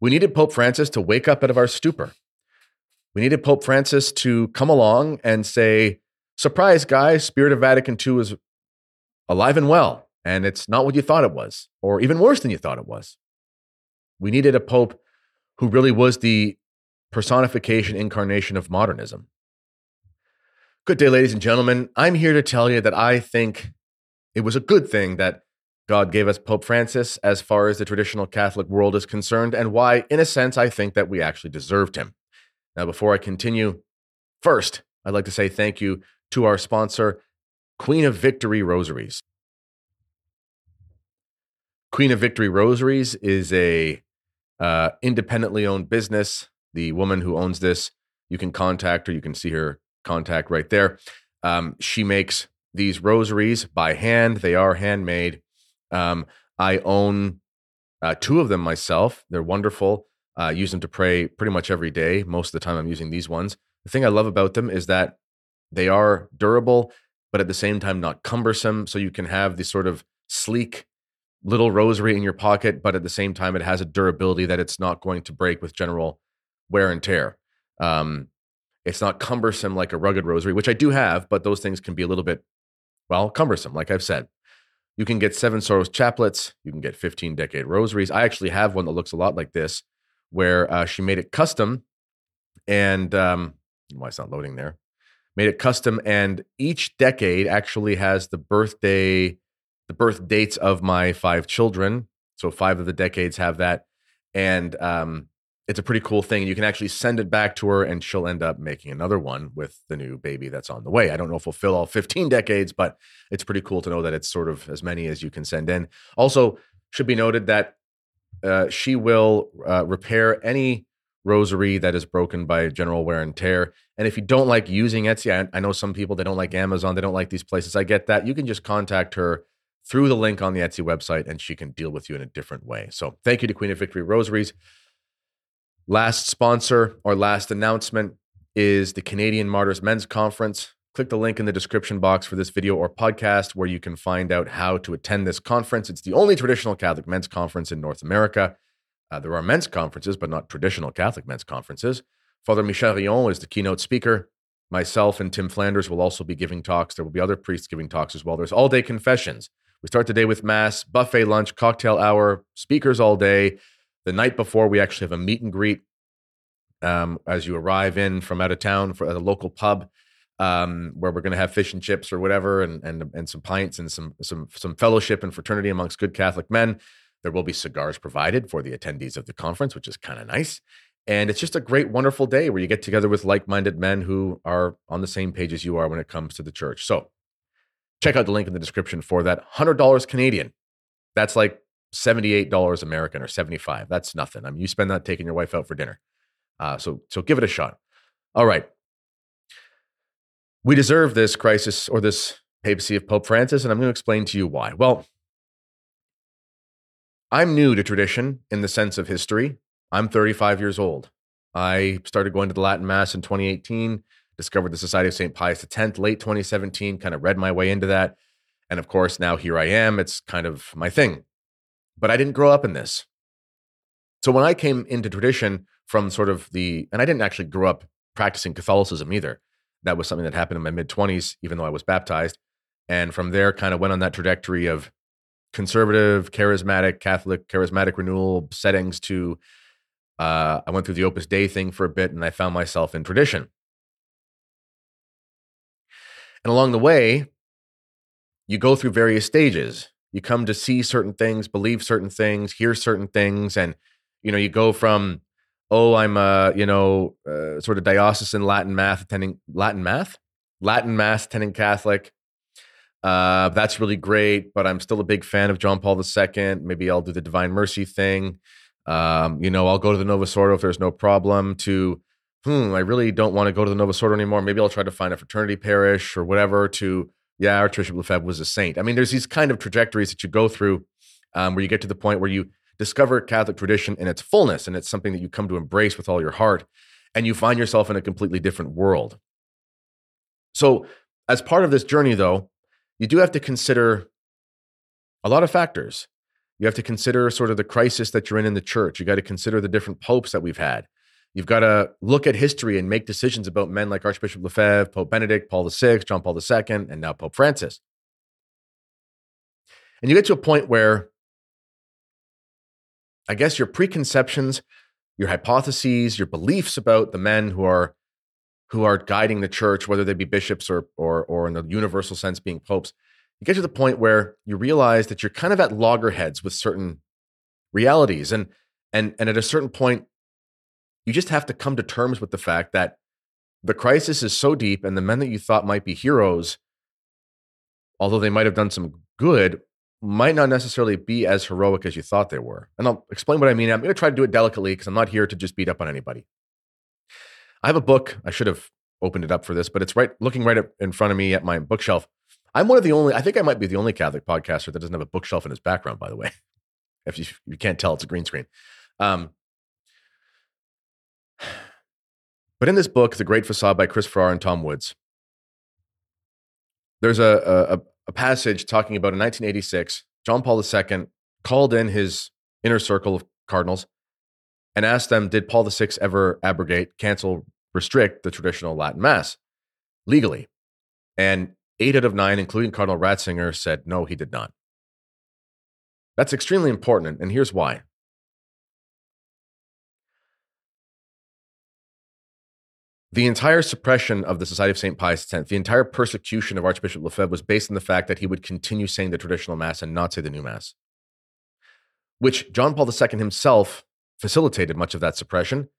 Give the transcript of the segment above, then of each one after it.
We needed Pope Francis to wake up out of our stupor. We needed Pope Francis to come along and say, surprise, guys, Spirit of Vatican II is alive and well, and it's not what you thought it was, or even worse than you thought it was. We needed a Pope who really was the personification, incarnation of modernism. Good day, ladies and gentlemen. I'm here to tell you that I think it was a good thing that God gave us Pope Francis as far as the traditional Catholic world is concerned, and why, in a sense, I think that we actually deserved him. Now, before I continue, first, I'd like to say thank you to our sponsor, Queen of Victory Rosaries. Queen of Victory Rosaries is a uh, independently owned business. The woman who owns this, you can contact her. You can see her contact right there. Um, she makes these rosaries by hand. They are handmade. Um, I own uh, two of them myself. They're wonderful. I uh, use them to pray pretty much every day. Most of the time, I'm using these ones. The thing I love about them is that they are durable, but at the same time, not cumbersome. So you can have this sort of sleek little rosary in your pocket, but at the same time, it has a durability that it's not going to break with general wear and tear. Um, it's not cumbersome like a rugged rosary, which I do have, but those things can be a little bit, well, cumbersome, like I've said. You can get Seven Sorrows chaplets. You can get 15 decade rosaries. I actually have one that looks a lot like this, where uh, she made it custom. And um, why it's not loading there? Made it custom, and each decade actually has the birthday, the birth dates of my five children. So five of the decades have that, and um, it's a pretty cool thing. You can actually send it back to her, and she'll end up making another one with the new baby that's on the way. I don't know if we'll fill all 15 decades, but it's pretty cool to know that it's sort of as many as you can send in. Also, should be noted that uh, she will uh, repair any rosary that is broken by general wear and tear. And if you don't like using Etsy, I, I know some people they don't like Amazon, they don't like these places. I get that. You can just contact her through the link on the Etsy website, and she can deal with you in a different way. So, thank you to Queen of Victory Rosaries. Last sponsor or last announcement is the Canadian Martyrs Men's Conference. Click the link in the description box for this video or podcast where you can find out how to attend this conference. It's the only traditional Catholic men's conference in North America. Uh, there are men's conferences, but not traditional Catholic men's conferences. Father Michel Rion is the keynote speaker. Myself and Tim Flanders will also be giving talks. There will be other priests giving talks as well. There's all day confessions. We start the day with Mass, buffet lunch, cocktail hour, speakers all day. The night before, we actually have a meet and greet um, as you arrive in from out of town for a local pub um, where we're going to have fish and chips or whatever, and and and some pints and some some some fellowship and fraternity amongst good Catholic men. There will be cigars provided for the attendees of the conference, which is kind of nice. And it's just a great, wonderful day where you get together with like minded men who are on the same page as you are when it comes to the church. So check out the link in the description for that $100 Canadian. That's like $78 American or 75. That's nothing. I mean, you spend that taking your wife out for dinner. Uh, so, so give it a shot. All right. We deserve this crisis or this papacy of Pope Francis, and I'm going to explain to you why. Well, I'm new to tradition in the sense of history. I'm 35 years old. I started going to the Latin Mass in 2018, discovered the Society of St. Pius X late 2017, kind of read my way into that. And of course, now here I am. It's kind of my thing but I didn't grow up in this. So when I came into tradition from sort of the, and I didn't actually grow up practicing Catholicism either. That was something that happened in my mid 20s, even though I was baptized. And from there, kind of went on that trajectory of conservative, charismatic, Catholic, charismatic renewal settings to, uh, I went through the Opus Dei thing for a bit and I found myself in tradition. And along the way, you go through various stages you come to see certain things, believe certain things, hear certain things, and you know you go from oh I'm a you know uh, sort of diocesan Latin math attending Latin math, Latin mass attending Catholic. Uh, that's really great, but I'm still a big fan of John Paul II. Maybe I'll do the Divine Mercy thing. Um, you know, I'll go to the Novus Ordo if there's no problem. To hmm, I really don't want to go to the Novus Ordo anymore. Maybe I'll try to find a fraternity parish or whatever. To yeah, Archbishop Lefebvre was a saint. I mean, there's these kind of trajectories that you go through um, where you get to the point where you discover Catholic tradition in its fullness and it's something that you come to embrace with all your heart and you find yourself in a completely different world. So, as part of this journey, though, you do have to consider a lot of factors. You have to consider sort of the crisis that you're in in the church. You got to consider the different popes that we've had. You've got to look at history and make decisions about men like Archbishop Lefebvre, Pope Benedict, Paul VI, John Paul II, and now Pope Francis. And you get to a point where I guess your preconceptions, your hypotheses, your beliefs about the men who are who are guiding the church, whether they be bishops or or or in the universal sense being popes, you get to the point where you realize that you're kind of at loggerheads with certain realities and and and at a certain point you just have to come to terms with the fact that the crisis is so deep and the men that you thought might be heroes although they might have done some good might not necessarily be as heroic as you thought they were. And i'll explain what i mean. I'm going to try to do it delicately because i'm not here to just beat up on anybody. I have a book. I should have opened it up for this but it's right looking right in front of me at my bookshelf. I'm one of the only, I think I might be the only Catholic podcaster that doesn't have a bookshelf in his background, by the way. If you, you can't tell, it's a green screen. Um, but in this book, The Great Facade by Chris Ferrara and Tom Woods, there's a, a, a passage talking about in 1986, John Paul II called in his inner circle of cardinals and asked them, Did Paul VI ever abrogate, cancel, restrict the traditional Latin Mass legally? And Eight out of nine, including Cardinal Ratzinger, said no, he did not. That's extremely important, and here's why. The entire suppression of the Society of St. Pius X, the entire persecution of Archbishop Lefebvre was based on the fact that he would continue saying the traditional Mass and not say the new Mass, which John Paul II himself facilitated much of that suppression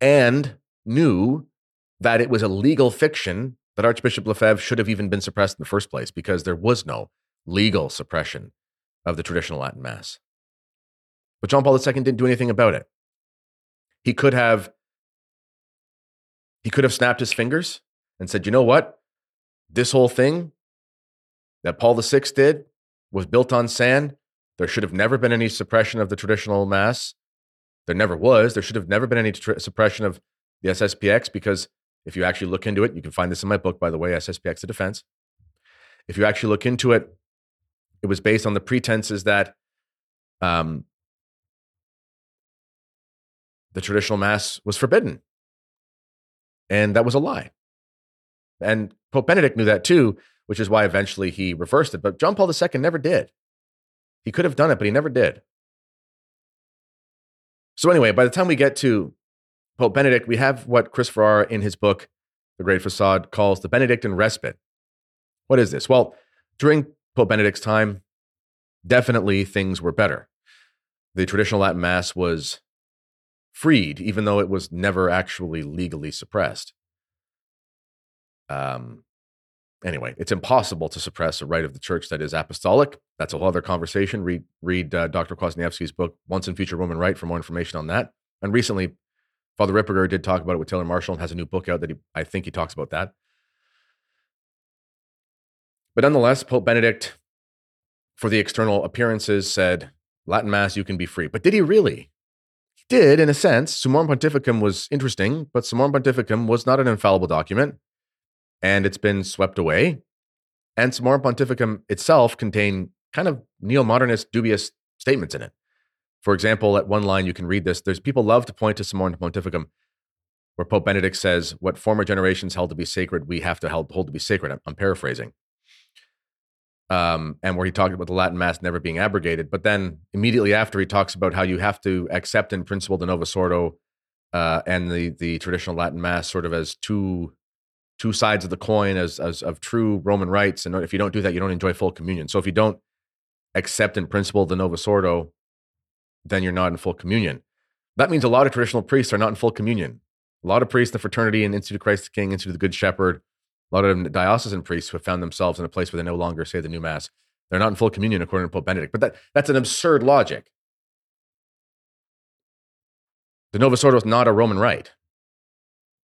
and knew that it was a legal fiction that Archbishop Lefebvre should have even been suppressed in the first place because there was no legal suppression of the traditional Latin Mass. But John Paul II didn't do anything about it. He could have he could have snapped his fingers and said, "You know what? This whole thing that Paul VI did was built on sand. There should have never been any suppression of the traditional mass. There never was. There should have never been any tr- suppression of the SSPX because if you actually look into it, you can find this in my book, by the way, SSPX the Defense. If you actually look into it, it was based on the pretenses that um, the traditional mass was forbidden. And that was a lie. And Pope Benedict knew that too, which is why eventually he reversed it. But John Paul II never did. He could have done it, but he never did. So, anyway, by the time we get to Pope Benedict, we have what Chris Ferrara in his book, The Great Facade, calls the Benedictine respite. What is this? Well, during Pope Benedict's time, definitely things were better. The traditional Latin Mass was freed, even though it was never actually legally suppressed. Um, anyway, it's impossible to suppress a rite of the church that is apostolic. That's a whole other conversation. Read read uh, Dr. Kwasniewski's book, Once and Future Roman Rite, for more information on that. And recently, Father Ripperger did talk about it with Taylor Marshall and has a new book out that he, I think he talks about that. But nonetheless, Pope Benedict, for the external appearances, said, Latin Mass, you can be free. But did he really? Did, in a sense. Summorum Pontificum was interesting, but Summorum Pontificum was not an infallible document, and it's been swept away. And Summorum Pontificum itself contained kind of neo modernist, dubious statements in it. For example, at one line, you can read this. There's people love to point to Summorum Pontificum, where Pope Benedict says, What former generations held to be sacred, we have to hold to be sacred. I'm paraphrasing. Um, and where he talked about the Latin Mass never being abrogated. But then immediately after, he talks about how you have to accept in principle the Novus Ordo uh, and the, the traditional Latin Mass sort of as two two sides of the coin as, as of true Roman rites. And if you don't do that, you don't enjoy full communion. So if you don't accept in principle the Novus Ordo, then you're not in full communion. That means a lot of traditional priests are not in full communion. A lot of priests, the fraternity and Institute of Christ the King, Institute of the Good Shepherd, a lot of diocesan priests who have found themselves in a place where they no longer say the new mass. They're not in full communion according to Pope Benedict. But that, that's an absurd logic. The Novus Ordo is not a Roman rite.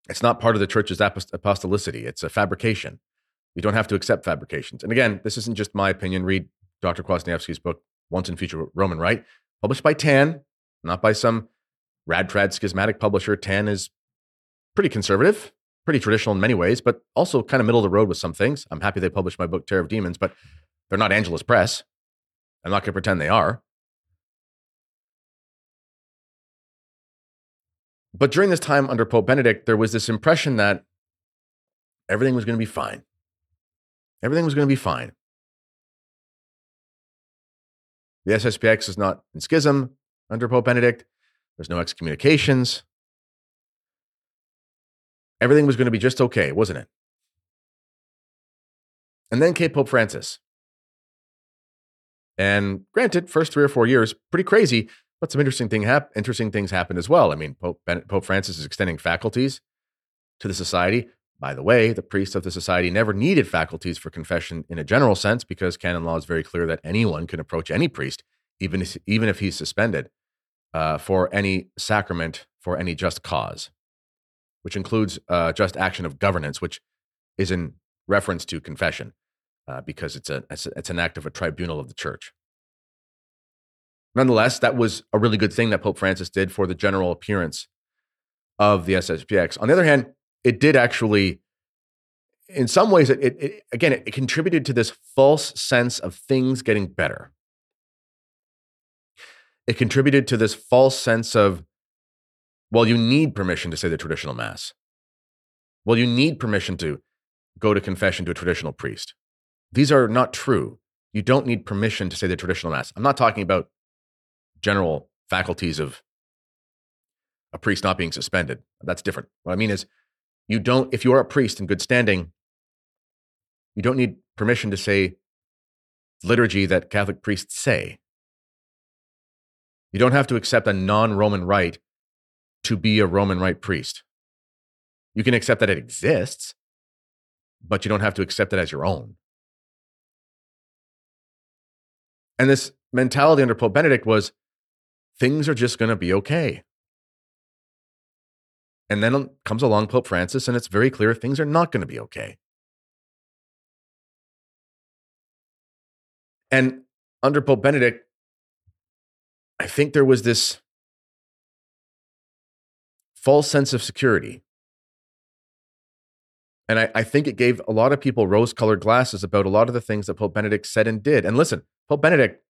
It's not part of the church's apostolicity. It's a fabrication. You don't have to accept fabrications. And again, this isn't just my opinion. Read Dr. Kwasniewski's book, Once and Future Roman Rite published by TAN, not by some rad trad schismatic publisher. TAN is pretty conservative, pretty traditional in many ways, but also kind of middle of the road with some things. I'm happy they published my book, Terror of Demons, but they're not Angelus Press. I'm not going to pretend they are. But during this time under Pope Benedict, there was this impression that everything was going to be fine. Everything was going to be fine. The SSPX is not in schism under Pope Benedict. There's no excommunications. Everything was going to be just okay, wasn't it? And then came Pope Francis. And granted, first three or four years, pretty crazy, but some interesting thing hap- interesting things happened as well. I mean, Pope, ben- Pope Francis is extending faculties to the society. By the way, the priests of the society never needed faculties for confession in a general sense because canon law is very clear that anyone can approach any priest, even if, even if he's suspended, uh, for any sacrament for any just cause, which includes uh, just action of governance, which is in reference to confession uh, because it's, a, it's, an act of a tribunal of the church. Nonetheless, that was a really good thing that Pope Francis did for the general appearance of the SSPX. On the other hand, it did actually, in some ways, it, it, it again, it, it contributed to this false sense of things getting better. It contributed to this false sense of, well, you need permission to say the traditional mass. Well, you need permission to go to confession to a traditional priest. These are not true. You don't need permission to say the traditional mass. I'm not talking about general faculties of a priest not being suspended. That's different. What I mean is, you don't, if you are a priest in good standing, you don't need permission to say liturgy that Catholic priests say. You don't have to accept a non Roman rite to be a Roman rite priest. You can accept that it exists, but you don't have to accept it as your own. And this mentality under Pope Benedict was things are just going to be okay. And then comes along Pope Francis, and it's very clear things are not going to be okay. And under Pope Benedict, I think there was this false sense of security. And I, I think it gave a lot of people rose colored glasses about a lot of the things that Pope Benedict said and did. And listen, Pope Benedict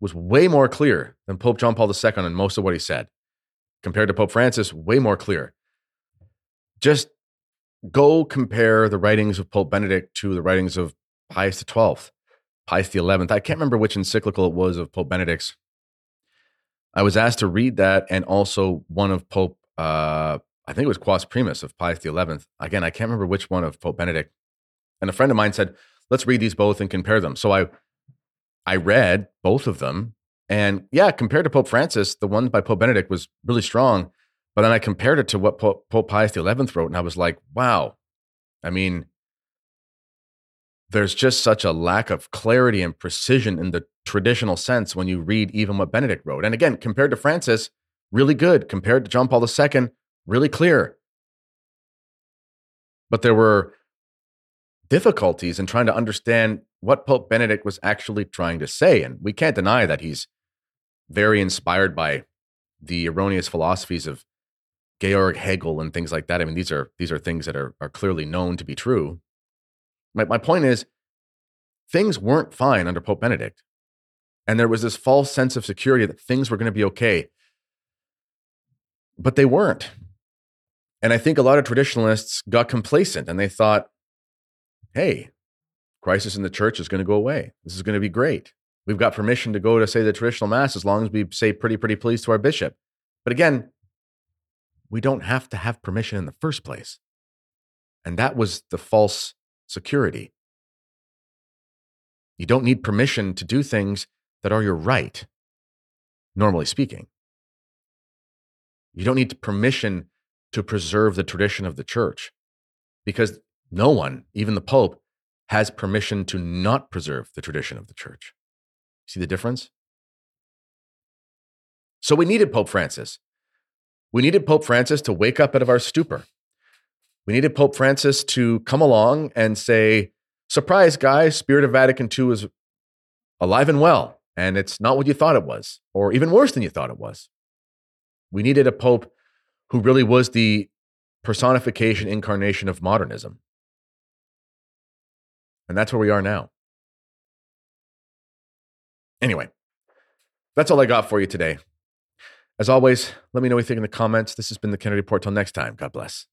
was way more clear than Pope John Paul II in most of what he said. Compared to Pope Francis, way more clear. Just go compare the writings of Pope Benedict to the writings of Pius XII, Pius XI. I can't remember which encyclical it was of Pope Benedict's. I was asked to read that and also one of Pope, uh, I think it was Quas Primas of Pius XI. Again, I can't remember which one of Pope Benedict. And a friend of mine said, let's read these both and compare them. So I I read both of them. And yeah, compared to Pope Francis, the one by Pope Benedict was really strong. But then I compared it to what Pope, Pope Pius XI wrote, and I was like, wow. I mean, there's just such a lack of clarity and precision in the traditional sense when you read even what Benedict wrote. And again, compared to Francis, really good. Compared to John Paul II, really clear. But there were difficulties in trying to understand what Pope Benedict was actually trying to say. And we can't deny that he's very inspired by the erroneous philosophies of Georg Hegel and things like that. I mean, these are these are things that are, are clearly known to be true. My, my point is, things weren't fine under Pope Benedict. And there was this false sense of security that things were going to be okay. But they weren't. And I think a lot of traditionalists got complacent and they thought, hey, crisis in the church is going to go away. This is going to be great. We've got permission to go to say the traditional mass as long as we say pretty, pretty please to our bishop. But again, we don't have to have permission in the first place. And that was the false security. You don't need permission to do things that are your right, normally speaking. You don't need permission to preserve the tradition of the church because no one, even the Pope, has permission to not preserve the tradition of the church. See the difference? So we needed Pope Francis. We needed Pope Francis to wake up out of our stupor. We needed Pope Francis to come along and say, surprise, guys, Spirit of Vatican II is alive and well, and it's not what you thought it was, or even worse than you thought it was. We needed a Pope who really was the personification, incarnation of modernism. And that's where we are now. Anyway, That's all I got for you today. As always, let me know what you think in the comments. This has been the Kennedy Report. Till next time, God bless.